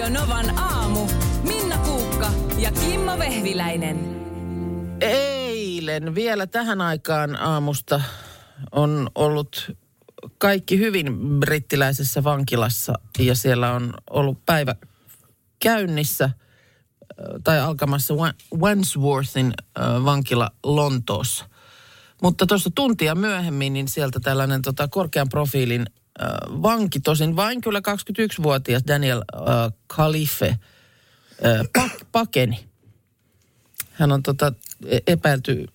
Radio Novan aamu. Minna Kuukka ja Kimmo Vehviläinen. Eilen vielä tähän aikaan aamusta on ollut kaikki hyvin brittiläisessä vankilassa ja siellä on ollut päivä käynnissä tai alkamassa Wan- Wandsworthin vankila Lontoossa. Mutta tuossa tuntia myöhemmin, niin sieltä tällainen tota, korkean profiilin vanki, tosin vain kyllä 21-vuotias Daniel äh, Khalife äh, pak- pakeni. Hän on tota, e- epäilty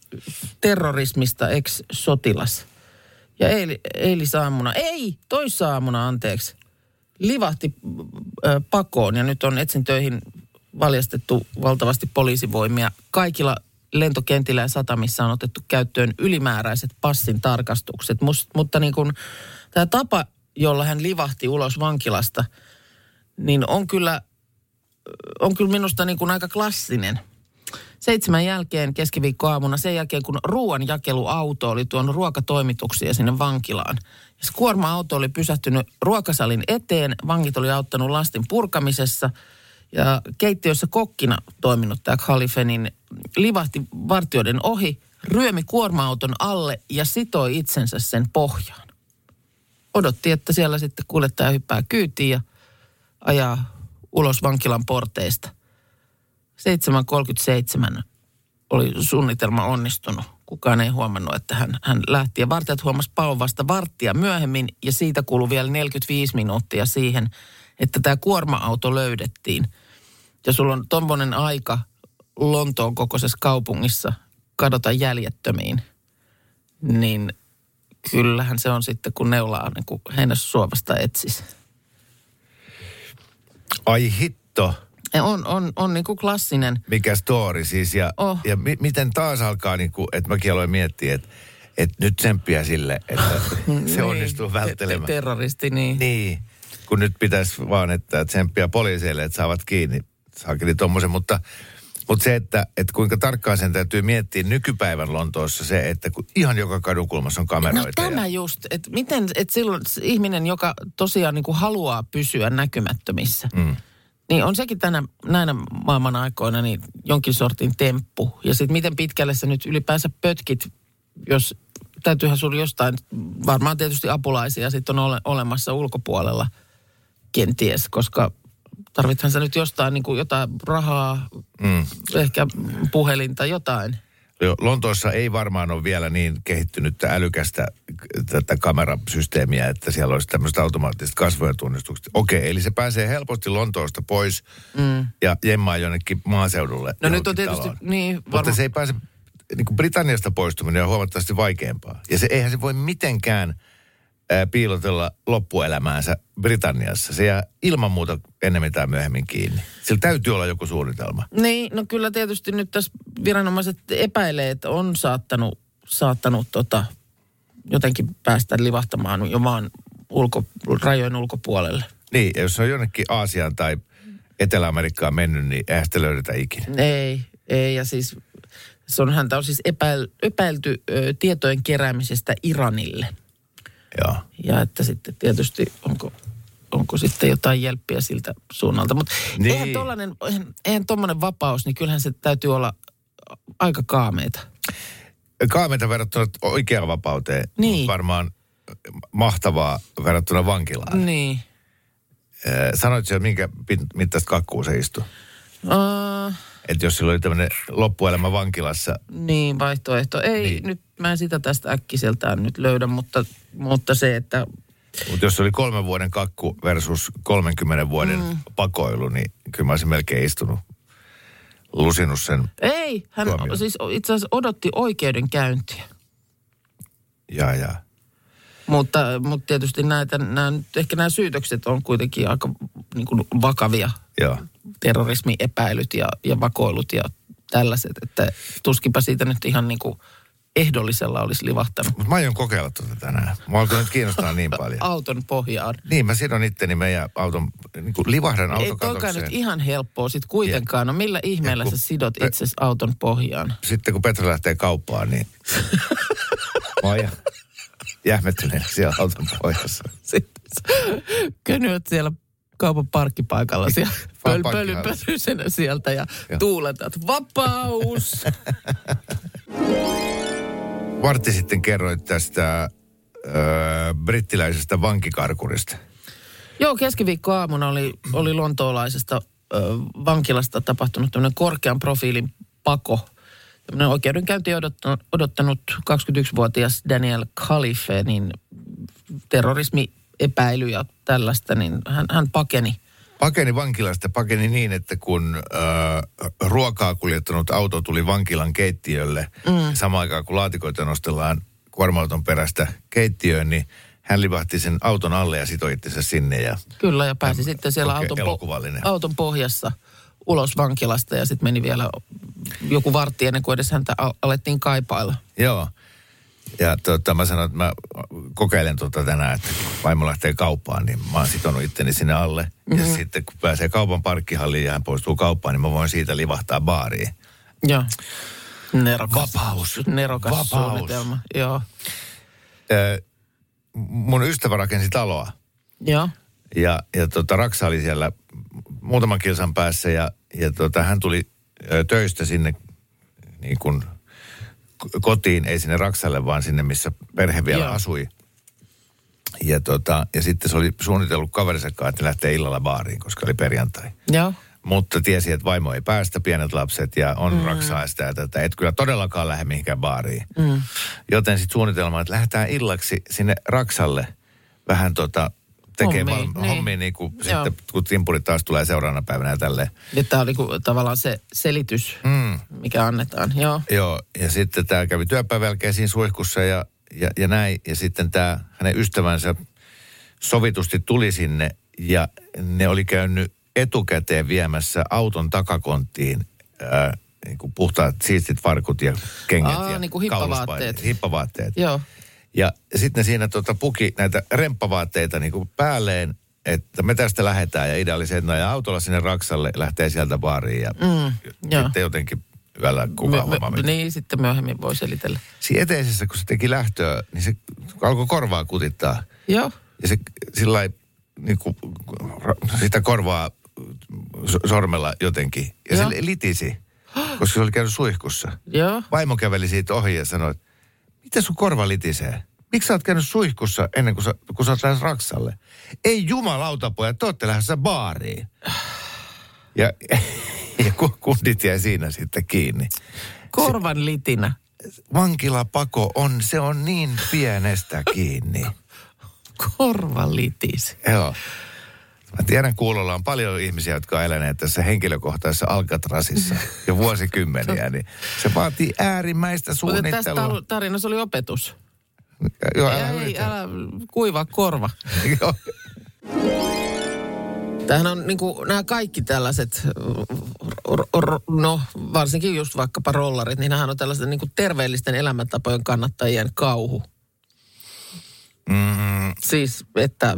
terrorismista ex-sotilas. Ja eili, eilisaamuna, ei, toissaamuna anteeksi, livahti pakoon ja nyt on etsintöihin valjastettu valtavasti poliisivoimia. Kaikilla lentokentillä ja satamissa on otettu käyttöön ylimääräiset passin tarkastukset, mutta niin kuin tämä tapa, jolla hän livahti ulos vankilasta, niin on kyllä, on kyllä minusta niin kuin aika klassinen – seitsemän jälkeen keskiviikkoaamuna sen jälkeen, kun ruoanjakeluauto oli tuonut ruokatoimituksia sinne vankilaan. Se kuorma-auto oli pysähtynyt ruokasalin eteen, vangit oli auttanut lastin purkamisessa ja keittiössä kokkina toiminut tämä Khalife, niin livahti vartioiden ohi, ryömi kuorma-auton alle ja sitoi itsensä sen pohjaan. Odotti, että siellä sitten kuljettaja hyppää kyytiin ja ajaa ulos vankilan porteista. 7.37 oli suunnitelma onnistunut. Kukaan ei huomannut, että hän, hän lähti. Ja vartijat huomasi Paon vasta varttia myöhemmin ja siitä kului vielä 45 minuuttia siihen, että tämä kuorma-auto löydettiin. Ja sulla on tommonen aika Lontoon kokoisessa kaupungissa kadota jäljettömiin, niin kyllähän se on sitten, kun neulaa niin kuin heinäsuovasta etsisi. Ai hitto, On, on, on niin kuin klassinen. mikä story siis. Ja, Oh. ja mi- miten taas alkaa, niin kuin, että mäkin aloin miettiä, että, että nyt tsemppiä sille, että se onnistuu Niin, välttelemään. te- terroristi, niin. Niin, kun nyt pitäisi vaan, että tsemppiä poliiseille, että saavat kiinni, saakeli tommosen, mutta, mutta se, että, että kuinka tarkkaan sen täytyy miettiä nykypäivän Lontoossa se, että kun ihan joka kadunkulmassa on No kameroita. tämä ja, just, että miten, että silloin se ihminen, joka tosiaan niin kuin haluaa pysyä näkymättömissä, mm. niin on sekin tänä, näinä maailman aikoina niin jonkin sortin temppu. Ja sitten miten pitkälle sä nyt ylipäänsä pötkit, jos täytyyhän sulla jostain, varmaan tietysti apulaisia sitten on ole, olemassa ulkopuolella kenties, koska tarvithan sä nyt jostain niin kuin jotain rahaa, mm. ehkä puhelinta, jotain. Jo, Lontoossa ei varmaan ole vielä niin kehittynyttä älykästä tätä kamerasysteemiä, että siellä olisi tämmöiset automaattiset kasvojen tunnistukset. Okei, eli se pääsee helposti Lontoosta pois mm. ja jemmaa jonnekin maaseudulle. No nyt on tietysti, taloon. niin Mutta varmaan. se ei pääse, niin kuin Britanniasta poistuminen on huomattavasti vaikeampaa. Ja se, eihän se voi mitenkään ää, piilotella loppuelämäänsä Britanniassa. Se jää ilman muuta ennemmin tai myöhemmin kiinni. Sillä täytyy olla joku suunnitelma. Niin, no kyllä tietysti nyt tässä viranomaiset epäilee, että on saattanut, saattanut tota, jotenkin päästä livahtamaan jo vaan ulko, rajojen ulkopuolelle. Niin, ja jos se on jonnekin Aasiaan tai Etelä-Amerikkaan mennyt, niin eihän sitä löydetä ikinä. Ei, ei ja siis se on, häntä on siis epäil, epäilty ö, tietojen keräämisestä Iranille. Joo. Ja että sitten tietysti onko, onko sitten jotain jelppiä siltä suunnalta. Mutta Niin. eihän tollainen, eihän, eihän vapaus, niin kyllähän se täytyy olla aika kaameita. Kaameita verrattuna oikeaan vapauteen. Niin. Varmaan mahtavaa verrattuna vankilaan. Niin. Sanoitko jo, minkä mittaista kakkuu se istui? Uh, Että jos sillä oli tämmöinen loppuelämä vankilassa, niin, vaihtoehto. Ei, niin. nyt mä en sitä tästä äkkiseltään nyt löydä, mutta, mutta se, että mutta jos oli kolmen vuoden kakku versus 30 vuoden mm. pakoilu, niin kyllä mä olisin melkein istunut, lusinut sen. ei, hän Tuomio. siis itse asiassa odotti oikeudenkäyntiä. Ja, ja. Mutta, mutta tietysti näitä, nämä, ehkä nämä syytökset on kuitenkin aika niin kuin vakavia. Joo. Terrorismiepäilyt ja, ja vakoilut ja tällaiset, että tuskinpa siitä nyt ihan niin kuin ehdollisella olisi livahtanut Mutta mä aion kokeilla tuota tänään. Mä alkoi nyt kiinnostaa niin paljon. auton pohjaan. Niin, mä sidon itteni meidän auton, niin kuin livahdan Ei autokatokseen. nyt ihan helppoa sit kuitenkaan. No millä ihmeellä Ja kun- sä sidot Pe- itse auton pohjaan? Sitten kun Petra lähtee kauppaan, niin mä oon jä- jähmettyneenä siellä auton pohjassa. Sitten könyöt siellä kaupan parkkipaikalla siellä pöl, pöly, parkkihallissa. pölyisenä sieltä ja Joo. tuuletat. Vapaus! Vartti sitten kerroit tästä öö, brittiläisestä vankikarkurista. Joo, keskiviikkoaamuna oli, oli lontoolaisesta ö, vankilasta tapahtunut tämmöinen korkean profiilin pako. Tämmöinen oikeudenkäynti odottanut, odottanut 21-vuotias Daniel Khalife, niin terrorismiepäily ja tällaista, niin hän, hän pakeni. Pakeni vankilasta, pakeni niin, että kun öö, ruokaa kuljettanut auto tuli vankilan keittiölle, mm. samaan aikaan kun laatikoita nostellaan kuorma perästä keittiöön, niin hän livahti sen auton alle ja sitoi itsensä sinne. Ja Kyllä, ja pääsi Tämä sitten siellä auton, elokuvallinen. auton pohjassa ulos vankilasta ja sitten meni vielä joku vartti ennen kuin edes häntä al- alettiin kaipailla. Joo. Ja tota, mä sanoin, että mä kokeilen tota tänään, että kun vaimo lähtee kauppaan, niin mä oon sitonut itteni sinne alle. Mm-hmm. Ja sitten kun pääsee kaupan parkkihalliin ja hän poistuu kauppaan, niin mä voin siitä livahtaa baariin. Joo. Nerokas. Vapaus. Nerokas Vapaus. suunnitelma. Joo. Ö, mun ystävä rakensi taloa. Joo. Ja, ja tota, Raksa oli siellä muutaman kilsan päässä ja, ja tota, hän tuli töistä sinne niin kuin kotiin, ei sinne Raksalle, vaan sinne, missä perhe vielä Joo. asui. Ja, tota, ja sitten se oli suunnitellut kaverinsa kanssa, että lähtee illalla baariin, koska oli perjantai. Joo. Mutta tiesi, että vaimo ei päästä, pienet lapset ja on mm. raksaa sitä ja tätä. Et kyllä todellakaan lähde mihinkään baariin. Mm. Joten sitten suunnitelma, että lähdetään illaksi sinne Raksalle vähän tota, tekee Hommia, hommia, niin. hommia niin kuin Joo. sitten, kun timpurit taas tulee seuraavana päivänä ja tälleen. Ja tämä oli ku- tavallaan se selitys, Mm. mikä annetaan. Joo. Joo, ja sitten tämä kävi työpäivän jälkeen siinä suihkussa ja, ja, ja näin. Ja sitten tämä hänen ystävänsä sovitusti tuli sinne ja ne oli käynyt etukäteen viemässä auton takakonttiin ää, niin kuin puhtaat siistit farkut ja kengät Aa, ja niin kuin hippavaatteet. Hippavaatteet. Joo. Ja sitten siinä tota, puki näitä remppavaatteita niin kuin päälleen, että me tästä lähdetään. Ja idea oli se, että ajaa autolla sinne Raksalle, lähtee sieltä baariin ja Mm, sitten jotenkin yöllä kukaan Me- me, niin, sitten myöhemmin voi selitellä. Siinä eteisessä, kun se teki lähtöä, niin se alkoi korvaa kutittaa. Joo. Ja se sillä niin kuin, sitä korvaa so- sormella jotenkin. Ja Joo. se litisi, koska se oli käynyt suihkussa. Joo. Vaimo käveli siitä ohi ja sanoi, että mitä sun korva litisee? Miksi sä oot käynyt suihkussa ennen kuin sä, kun sä oot lähes Raksalle? Ei jumalauta pojat, te ootte lähdössä baariin. Ja, ja ku- kundit jäi siinä sitten kiinni. Korvan litinä. Vankilapako on, se on niin pienestä kiinni. Korvan litis. Joo. Mä tiedän, kuulolla on paljon ihmisiä, jotka on eläneet tässä henkilökohtaisessa Alcatrazissa jo vuosikymmeniä, niin se vaatii äärimmäistä Mutta tässä suunnittelua. tar- tarinassa oli opetus. Joo, älä Ei, älä kuivaa korva. Joo. Tämähän on niin kuin, nämä kaikki tällaiset, r- r- no varsinkin just vaikkapa rollarit, niin nämähän on tällaisten niin kuin terveellisten elämäntapojen kannattajien kauhu. Mm, Siis, että...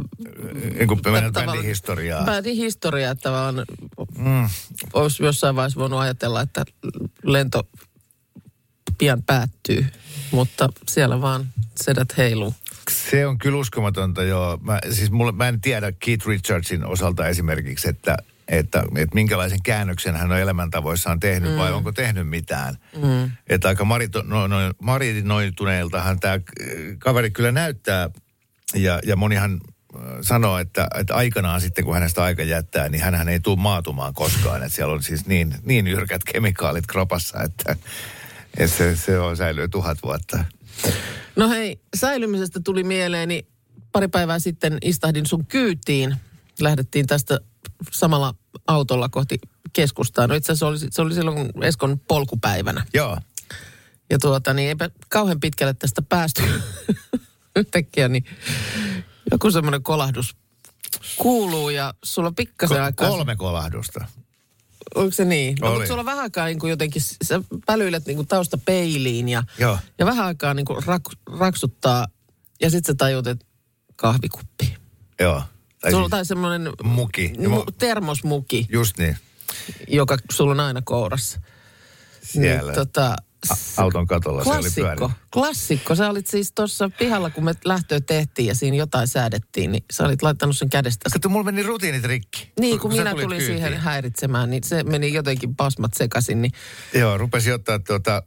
niin kuin mennään bändin historiaa. Bändin historiaa, että vaan Mm. olisi jossain vaiheessa voinut ajatella, että lento pian päättyy, mutta siellä vaan sedät heiluu. Se on kyllä uskomatonta, joo. Mä, siis mulle, mä en tiedä Keith Richardsin osalta esimerkiksi, että, että, että minkälaisen käännöksen hän on elämäntavoissaan tehnyt mm. vai onko tehnyt mitään. Mm. Että aika marito, no, no, tämä kaveri kyllä näyttää ja, ja monihan äh, sanoo, että, että aikanaan sitten kun hänestä aika jättää, niin hän ei tule maatumaan koskaan. Että siellä on siis niin, niin jyrkät kemikaalit kropassa, että, että se, se on säilyy tuhat vuotta. No hei, säilymisestä tuli mieleeni pari päivää sitten istahdin sun kyytiin. Lähdettiin tästä samalla autolla kohti keskustaa. No itse asiassa oli, se oli silloin Eskon polkupäivänä. Joo. Ja tuota, niin eipä kauhean pitkälle tästä päästy yhtäkkiä, niin joku semmoinen kolahdus kuuluu ja sulla pikkasen Ko- aikaa... kolme kolahdusta. Oliko se niin? No, mutta sulla vähän aikaa niin kuin jotenkin, sä pälyilet niin kuin tausta peiliin ja, Joo. ja vähän aikaa niin kuin rak, raksuttaa ja sitten sä tajut, että kahvikuppi. Joo. Tai Sulla tai semmoinen muki. mu, termosmuki, just niin. joka sulla on aina kourassa. Siellä. Niin, tota, a- auton katolla se oli Klassikko. Klassikko. Sä olit siis tuossa pihalla, kun me lähtöä tehtiin ja siinä jotain säädettiin, niin sä olit laittanut sen kädestä. Kato, mulla meni rutiinit rikki. Niin, kun sä minä tulin kyytiin. siihen häiritsemään, niin se meni jotenkin pasmat sekaisin. Niin Joo, rupesin ottaa tuota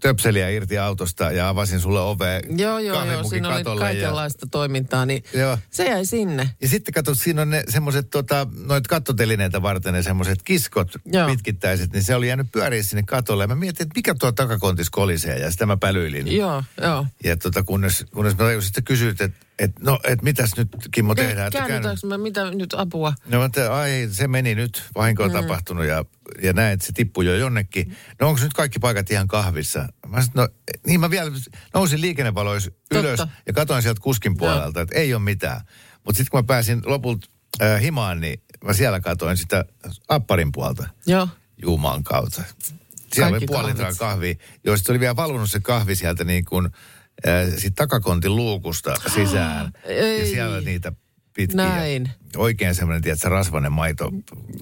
töpseliä irti autosta ja avasin sulle ovea joo, joo, joo, siinä oli katolle. Ja, kaikenlaista toimintaa, niin Joo. se jäi sinne. ja sitten kato, siinä on ne semmoiset tota, noit kattotelineitä varten ne semmoiset kiskot Joo. pitkittäiset, niin se oli jäänyt pyöriä sinne katolle. Ja mä mietin, että mikä tuo takakontis kolisee ja sitä mä pälyilin. Joo, joo. Ja tota, kunnes, kunnes mä tajusin, sitten kysyit, että et, no, et mitäs nyt Kimmo tehdään? Että käänny- Käännytäänkö me, mitä nyt apua? No, että ai, se meni nyt, vahinko on mm. tapahtunut ja, ja näin, että se tippui jo jonnekin. No onko nyt kaikki paikat ihan kahvissa? Mä sanoin, no niin mä vielä nousin liikennevalois ylös Totta. ja katsoin sieltä kuskin puolelta, että ei ole mitään. Mutta sitten kun mä pääsin lopulta äh, himaan, niin mä siellä katsoin sitä apparin puolta Joo. Juumaan kautta. Siellä Kaikki oli puoli litraa kahvit. kahvia, joista oli vielä valunut se kahvi sieltä niin kuin sit takakontin luukusta sisään. Ei. Ja siellä niitä pitkiä. Näin. Oikein semmoinen, tiedätkö, rasvainen maito,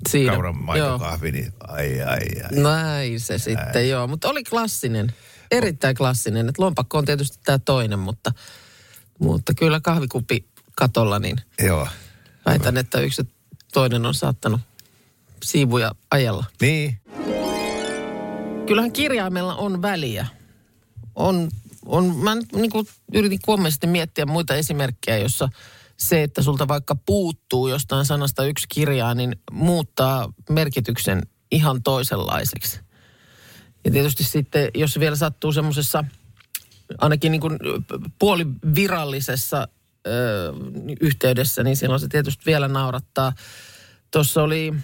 Siinä, kauran maitokahvi, niin ai ai ai. Näin se sitten, joo. Mutta oli klassinen, erittäin klassinen. Et lompakko on tietysti tämä toinen, mutta, mutta kyllä kahvikuppi katolla, niin Joo. väitän, että yksi toinen on saattanut siivuja ajella. Niin, Kyllähän kirjaimella on väliä. On, on mä nyt niin kuin yritin kuomisesti miettiä muita esimerkkejä, jossa se, että sulta vaikka puuttuu jostain sanasta yksi kirjaa, niin muuttaa merkityksen ihan toisenlaiseksi. Ja tietysti sitten, jos vielä sattuu semmoisessa ainakin niin kuin puolivirallisessa ö, yhteydessä, niin silloin se tietysti vielä naurattaa. Tuossa oli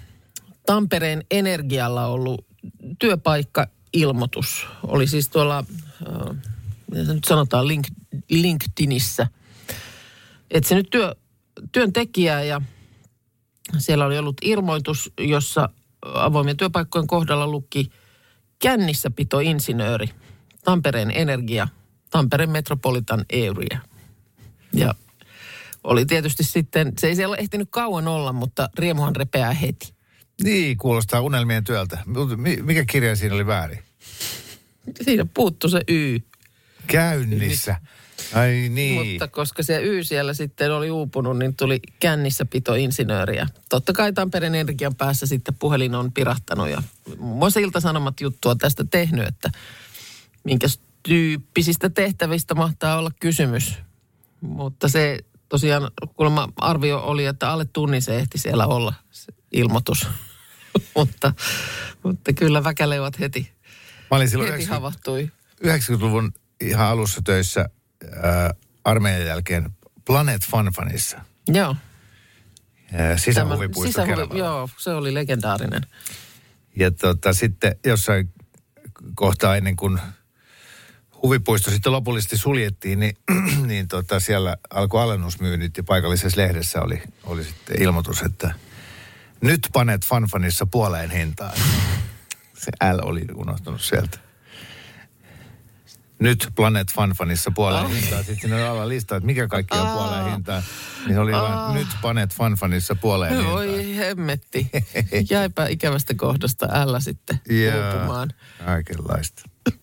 Tampereen Energialla ollut työpaikka-ilmoitus. Oli siis tuolla, ö, mitä nyt sanotaan, link, LinkedInissä. Että se nyt työ, työntekijä ja siellä oli ollut ilmoitus, jossa avoimien työpaikkojen kohdalla luki kännissapitoinsinööri, Tampereen Energia, Tampereen Metropolitan Area. Ja oli tietysti sitten, se ei siellä ehtinyt kauan olla, mutta riemuhan repeää heti. niin kuulostaa unelmien työltä. Mikä kirja siinä oli väärin? Siinä puuttu se Y. Käynnissä. Ai niin. Mutta koska se Y siellä sitten oli uupunut, niin tuli kännissapitoinsinööriä. Totta kai Tampereen Energian päässä sitten puhelin on pirahtanut ja muun muassa Ilta-Sanomat juttua tästä tehnyt, että minkä tyyppisistä tehtävistä mahtaa olla kysymys. Mutta se tosiaan kuulemma arvio oli, että alle tunnin se ehti siellä olla se ilmoitus. mutta, mutta kyllä väkäleuat heti, Mä olin silloin heti 90, havahtui. 90-luvun ihan alussa töissä ää, armeijan jälkeen Planet Funfanissa. Joo. ää, Sisähuvipuisto sisähuvi. Joo, se oli legendaarinen. Ja tota, sitten jossain kohtaa ennen kuin huvipuisto sitten lopullisesti suljettiin, niin, niin tota, siellä alkoi alennusmyynnit ja paikallisessa lehdessä oli, oli sitten ilmoitus, että nyt panet fanfanissa puoleen hintaan. Se L oli unohtunut sieltä. Nyt Planet Fanfanissa puoleen Oh. hintaan. Sitten siinä oli alla lista, että mikä kaikki on puoleen hintaan. Niin se oli vaan Ah. nyt Planet Fanfanissa puoleen hintaan. Oi hemmetti. Jäipä ikävästä kohdasta älä sitten uupumaan. kaikenlaista.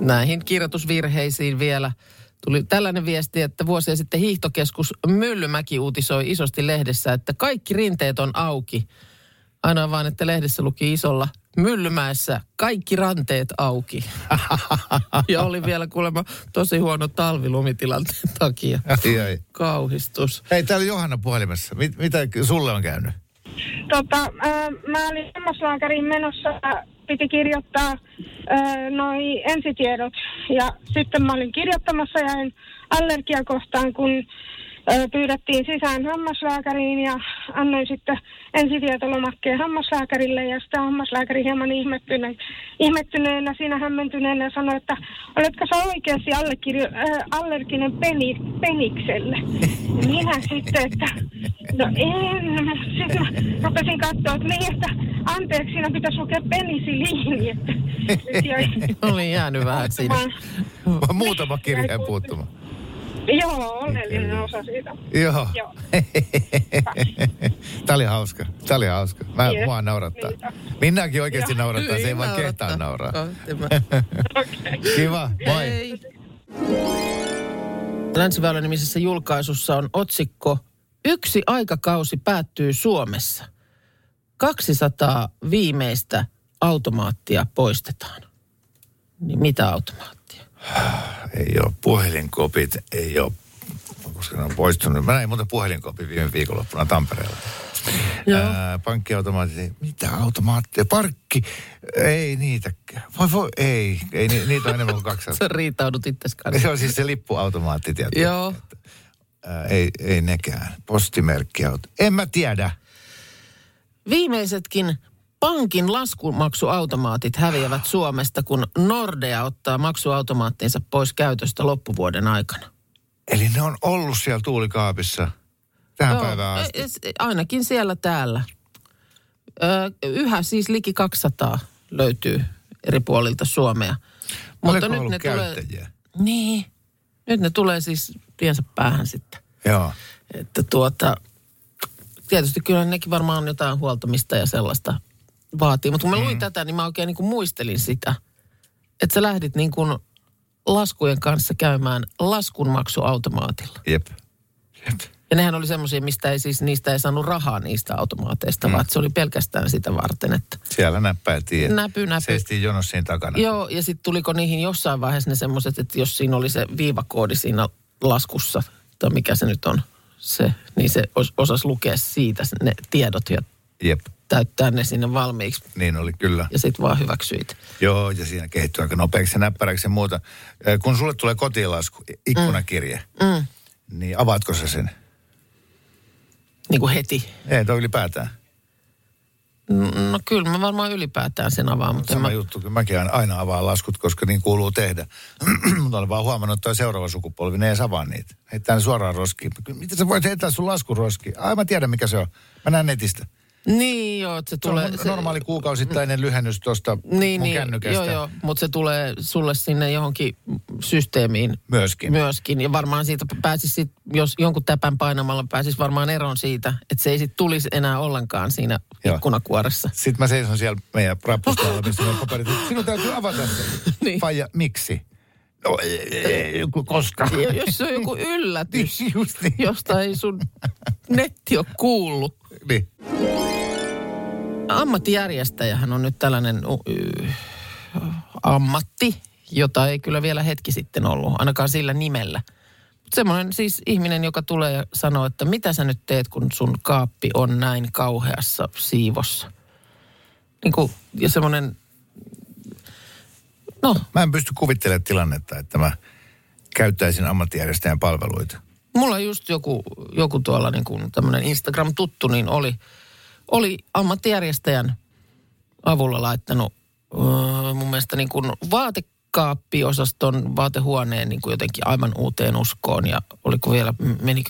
Näihin kirjoitusvirheisiin vielä tuli tällainen viesti, että vuosia sitten hiihtokeskus Myllymäki uutisoi isosti lehdessä, että kaikki rinteet on auki. Ainoa vaan, että lehdessä luki isolla Myllymäessä kaikki ranteet auki. ja oli vielä kuulemma tosi huono talvilumitilanteen takia. Ai, ai. Kauhistus. Hei, täällä on Johanna puhelimessa. Mit, mitä sulle on käynyt? Tota, äh, mä olin hammaslääkäriin menossa, piti kirjoittaa äh, noi ensitiedot. Ja sitten mä olin kirjoittamassa ja jäin allergiakohtaan, kun äh, pyydettiin sisään hammaslääkäriin ja annoin sitten ensitietolomakkeen hammaslääkärille ja sitten hammaslääkäri hieman ihmettyneenä, ihmettyneenä siinä hämmentyneenä sanoi, että oletko sä oikeasti allekirjo, äh, allerginen peni, penikselle? Ja minä sitten, että no en. Sitten mä rupesin katsoa, että niin, että anteeksi, siinä pitäisi lukea penisiliini. Että, Oli jäänyt vähän siinä. puuttumaan. Muutama kirjeen puuttuma. Joo, oleellinen osa siitä. Joo. Joo. Tää oli hauska. Tää oli hauska. Mä, Yes. mua naurattaa. Minäkin oikeasti naurattaa, se ei vaan naurattaa. kehtaa nauraa. Mä- Kiva, moi. Hei. Länsiväylän nimisessä julkaisussa on otsikko Yksi aikakausi päättyy Suomessa. 200 viimeistä automaattia poistetaan. Niin mitä automaattia? Ei ole puhelinkopit, ei ole, koska ne on poistunut. Mä näin muuten puhelinkopin viime viikonloppuna Tampereella. Joo. Ää, pankkiautomaatit, ei- mitä automaattia, parkki, ei niitäkään. Voi voi, ei, ei ni, niitä on enemmän kuin 200. Sä riitaudut itses kanssa. Se on siis se lippuautomaatti, tiedätkö? Joo. Ää, ei, ei nekään. Postimerkkiauto. En mä tiedä. Viimeisetkin pankin laskumaksuautomaatit häviävät Suomesta, kun Nordea ottaa maksuautomaattinsa pois käytöstä loppuvuoden aikana. Eli ne on ollut siellä tuulikaapissa tähän Joo, päivään asti. e- e- Ainakin siellä täällä. Ö, yhä siis liki 200 löytyy eri puolilta Suomea. Oliko nyt ollut ne tulee... käyttäjiä? Niin. Nyt ne tulee siis tiensä päähän sitten. Joo. Että tuota, tietysti kyllä nekin varmaan jotain huoltamista ja sellaista vaatii. Mutta kun mä luin tätä, niin mä oikein niin kuin muistelin sitä, että sä lähdit niin kuin laskujen kanssa käymään laskunmaksuautomaatilla. Jep. Jep. Ja nehän oli semmoisia, mistä ei siis, niistä ei saanut rahaa niistä automaateista, mm. vaan se oli pelkästään sitä varten, että... Siellä näppäiltiin. Näpy, näpy. Seistiin jonossa siinä takana. Joo, ja sitten tuliko niihin jossain vaiheessa ne semmoiset, että jos siinä oli se viivakoodi siinä laskussa, tai mikä se nyt on, se, niin se os, osasi lukea siitä ne tiedot ja Jep. Täyttää ne sinne valmiiksi. Niin oli kyllä. Ja sitten vaan hyväksyit. Joo, ja siinä kehittyy aika nopeaksi ja näppäräksi ja muuta. Kun sulle tulee kotilasku, ikkunakirje, Mm. niin avaatko sä sen? Niin kuin heti. Ei, toi ylipäätään. Mm, No kyllä mä varmaan ylipäätään sen avaan, mutta Sama mä, juttu, kyllä mäkin aina- avaan laskut, koska niin kuuluu tehdä. Mutta olen vaan huomannut, että toi seuraava sukupolvi, ne ei avaa niitä. Heittää ne suoraan roskiin. Miten sä voit heittää sun laskun roskiin? Ai mä tiedän, mikä se on. Mä näen netistä. Niin joo, että se Se tulee... se, normaali kuukausittainen lyhennys tuosta niin, mun niin, kännykästä. joo, joo, mutta se tulee sulle sinne johonkin systeemiin Myöskin. myöskin. Ja varmaan siitä pääsisi, sit, jos jonkun täpän painamalla pääsisi varmaan eroon siitä, että se ei sitten tulisi enää ollenkaan siinä Joo. ikkunakuoressa. Sitten mä seison siellä meidän rappustolla, missä on paperit. Sinun täytyy avata se. Niin. Faija, miksi? No ei, ei, ei, joku koska. Ja jos se on joku yllätys, Niin, Just niin. josta ei sun netti ole kuullut. Niin. Ammattijärjestäjähän on nyt tällainen uh, ammatti, jota ei kyllä vielä hetki sitten ollut, ainakaan sillä nimellä. Mutta semmoinen siis ihminen, joka tulee ja sanoo, että mitä sä nyt teet, kun sun kaappi on näin kauheassa siivossa. Niin kuin, ja semmoinen, no Mä en pysty kuvittelemaan tilannetta, että mä käyttäisin ammattijärjestäjän palveluita. Mulla just joku, joku tuolla niin kuin tämmöinen Instagram-tuttu, niin oli, oli ammattijärjestäjän avulla laittanut öö, mun mielestä niin kuin vaatekaappiosaston vaatehuoneen niin kuin jotenkin aivan uuteen uskoon ja oliko vielä, meni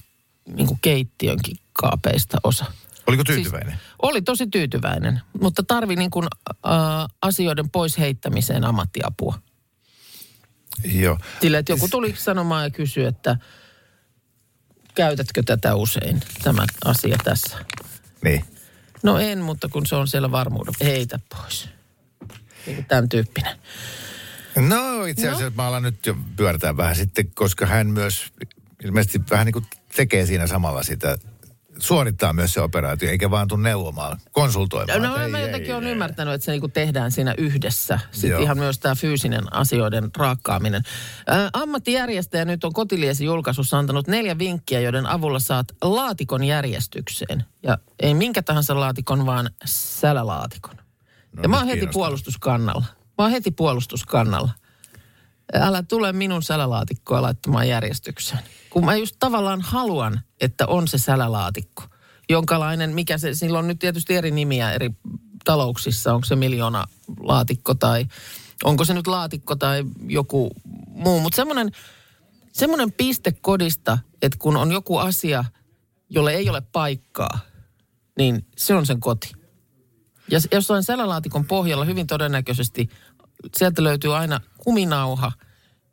niin kuin keittiönkin kaapeista osa. Oliko tyytyväinen? Siis, oli tosi tyytyväinen, mutta tarvi niin kuin, äh, asioiden pois heittämiseen ammattiapua. Joo. Sillä, että joku tuli sanomaan ja kysyi, että käytätkö tätä usein, tämä asia tässä. Niin. No en, mutta kun se on siellä varmuuden, heitä pois. Niin kuin Tämän tyyppinen. No itse asiassa no. mä alan nyt jo pyörtää vähän sitten, koska hän myös ilmeisesti vähän niin kuin tekee siinä samalla sitä, suorittaa myös se operaatio, eikä vaan tuu neuvomaan, konsultoimaan. No että mä ei, jotenkin ei, olen ei. ymmärtänyt, että se niinku tehdään siinä yhdessä. Sitten Joo. ihan myös tämä fyysinen asioiden raakkaaminen. Ä, ammattijärjestäjä nyt on Kotiliesi julkaisussa antanut neljä vinkkiä, joiden avulla saat laatikon järjestykseen. Ja ei minkä tahansa laatikon, vaan sälälaatikon. No, ja mä oon heti puolustuskannalla. Mä oon heti puolustuskannalla. Älä tule minun sälälaatikkoa laittamaan järjestykseen. Kun mä just tavallaan haluan, että on se sälälaatikko. Jonkalainen, mikä se, sillä on nyt tietysti eri nimiä eri talouksissa. Onko se miljoona laatikko tai onko se nyt laatikko tai joku muu. Mutta semmoinen, semmoinen piste kodista, että kun on joku asia, jolle ei ole paikkaa, niin se on sen koti. Ja jos on sälälaatikon pohjalla hyvin todennäköisesti, sieltä löytyy aina kuminauha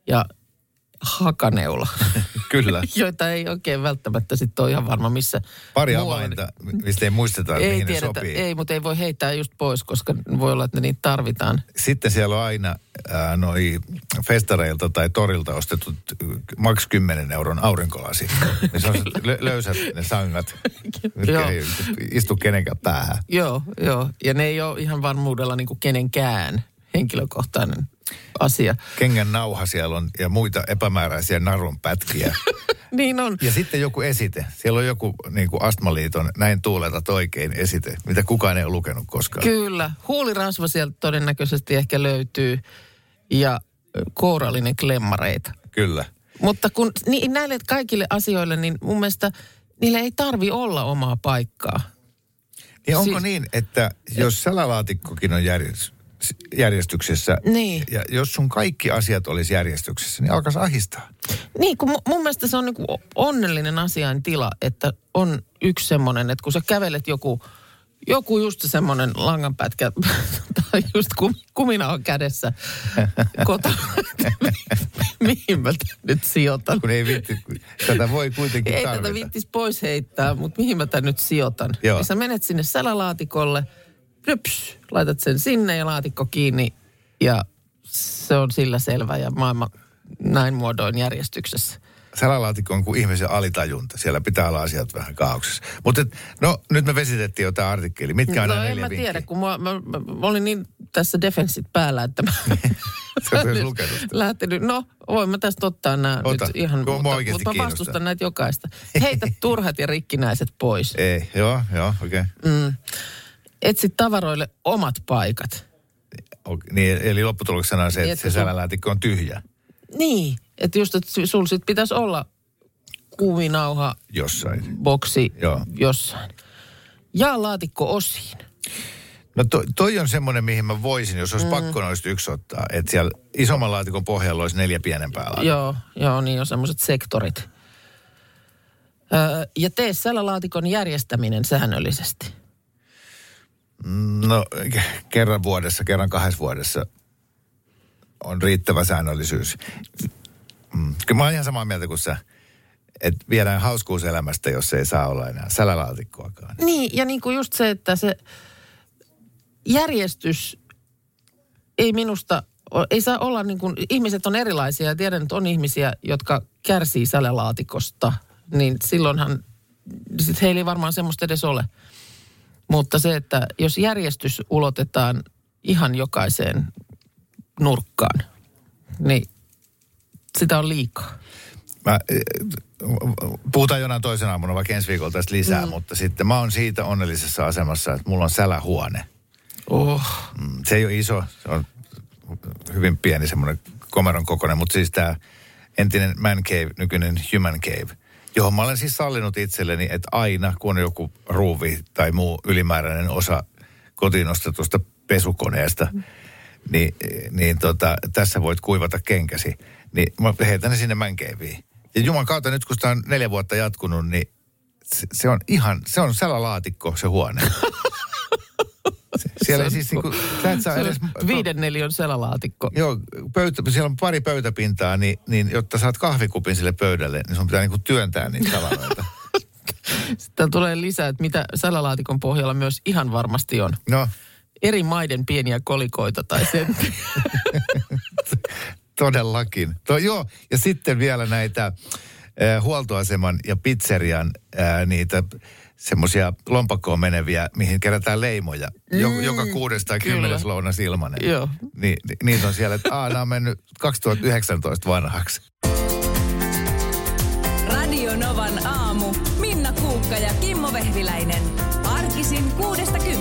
ja hakaneula. Kyllä. joita ei oikein välttämättä sitten ole ihan varma, missä Pari muualle- avainta, mistä ei muisteta, Ei mihin tiedetä, ne sopii. ei, mutta ei voi heittää just pois, koska voi olla, että ne niitä tarvitaan. Sitten siellä on aina ää, noi festareilta tai torilta ostetut äh, maks 10 euron aurinkolasit. Se on lö- löysät ne sangat, mitkä ei istu kenenkään päähän. Joo, joo. Ja ne ei ole ihan varmuudella niin kuin kenenkään henkilökohtainen asia. Kengän nauha siellä on ja muita epämääräisiä narun pätkiä. Niin on. Ja sitten joku esite. Siellä on joku niin kuin Astmaliiton näin tuuletat oikein esite, mitä kukaan ei ole lukenut koskaan. Kyllä. Huulirasva sieltä todennäköisesti ehkä löytyy ja kourallinen klemmareita. Kyllä. Mutta kun niin näille kaikille asioille, niin mun mielestä niille ei tarvi olla omaa paikkaa. Ja onko Siis- niin, että jos salalaatikkokin on järjest, järjestyksessä, Niin. ja jos sun kaikki asiat olisi järjestyksessä, niin alkaisi ahistaa. Niin, kun mu- mun mielestä se on niinku onnellinen asiaintila, että on yksi semmoinen, että kun sä kävelet joku, joku just semmoinen langanpätkä tai just kum, kuminauha kädessä kotona, mihin mä tän nyt sijoitan. Kun ei viitti, kun tätä voi kuitenkin Ei tarvita. tätä viittis pois heittää, mutta mihin mä tän nyt sijoitan? Joo. Niin sä menet sinne sälälaatikolle, ryps, laitat sen sinne ja laatikko kiinni ja se on sillä selvä ja maailma näin muodoin järjestyksessä. Salalaatikko on kuin ihmisen alitajunta. Siellä pitää olla asiat vähän kaauksessa. Mutta no, nyt me vesitettiin jo tämä artikkeli. Mitkä on no nämä en neljä mä vinkkiä? tiedä, kun mä, mä, mä, mä olin niin tässä defenssit päällä, että mä sitä. lähtenyt. No, voin mä tästä ottaa nämä Ota. nyt ihan, Mua mutta, mutta mä kiinnostaa. vastustan näitä jokaista. Heitä turhat ja rikkinäiset pois. Ei, joo, joo, okei. Okay. Mm. Etsi tavaroille omat paikat. Niin, eli lopputuloksena on se, että Että se sälälaatikko on tyhjä Niin, että just, että sul sit pitäisi olla kuvinauha, jossain. boksi Joo. jossain. Ja laatikko osiin. No to, toi on semmoinen, mihin mä voisin, jos olisi mm. pakko noista yksi ottaa. Että siellä isomman laatikon pohjalla olisi neljä pienempää laatikkoa. Joo, joo, niin on semmoiset sektorit. Öö, ja tee sälälaatikon järjestäminen säännöllisesti. No kerran vuodessa, kerran kahdessa vuodessa on riittävä säännöllisyys. Mm. Kyllä mä oon ihan samaa mieltä kuin sä, että viedään hauskuuselämästä, jos ei saa olla enää sälälaatikkoakaan. Niin, ja niin kuin just se, että se järjestys ei minusta, ei saa olla niin kuin, ihmiset on erilaisia ja tiedän, että on ihmisiä, jotka kärsii sälälaatikosta, niin silloinhan, sit heillä ei varmaan semmoista edes ole. Mutta se, että jos järjestys ulotetaan ihan jokaiseen nurkkaan, niin sitä on liikaa. Mä, eh, puhutaan jonain toisen aamuna vaikka ensi viikolla tästä lisää, mm. mutta sitten mä oon siitä onnellisessa asemassa, että mulla on sälähuone. Oh. Mm, Se ei ole iso, se on hyvin pieni semmoinen komeron kokoinen, mutta siis tämä entinen man cave, nykyinen human cave, johon mä olen siis sallinut itselleni, että aina kun on joku ruuvi tai muu ylimääräinen osa kotiin ostetusta pesukoneesta, niin, niin tota, tässä voit kuivata kenkäsi. Niin mä heitän ne sinne caveen. Ja Juman kautta nyt kun sitä on neljä vuotta jatkunut, niin se, se on ihan, se on sälälaatikko se huone. Siellä on- siis niinku, sä et saa edes... viiden neliön selälaatikko. Joo, pöytä, siellä on pari pöytäpintaa, niin, niin jotta saat kahvikupin sille pöydälle, niin sun pitää niinku työntää niitä tavaroita. Sitten tulee lisää, että mitä sälälaatikon pohjalla myös ihan varmasti on. No, Eri maiden pieniä kolikoita tai sen. todellakin. To, joo, ja sitten vielä näitä äh, huoltoaseman ja pizzerian äh, niitä semmoisia lompakkoon meneviä, mihin kerätään leimoja. Jo, Mm, joka kuudes tai kymmenes lounas ilmanen. Joo. Ni, ni, niitä on siellä, että aah, nämä on mennyt 2019 vanhaksi. Radio Novan aamu. Minna Kuukka ja Kimmo Vehviläinen. Arkisin kuudesta kymppiin.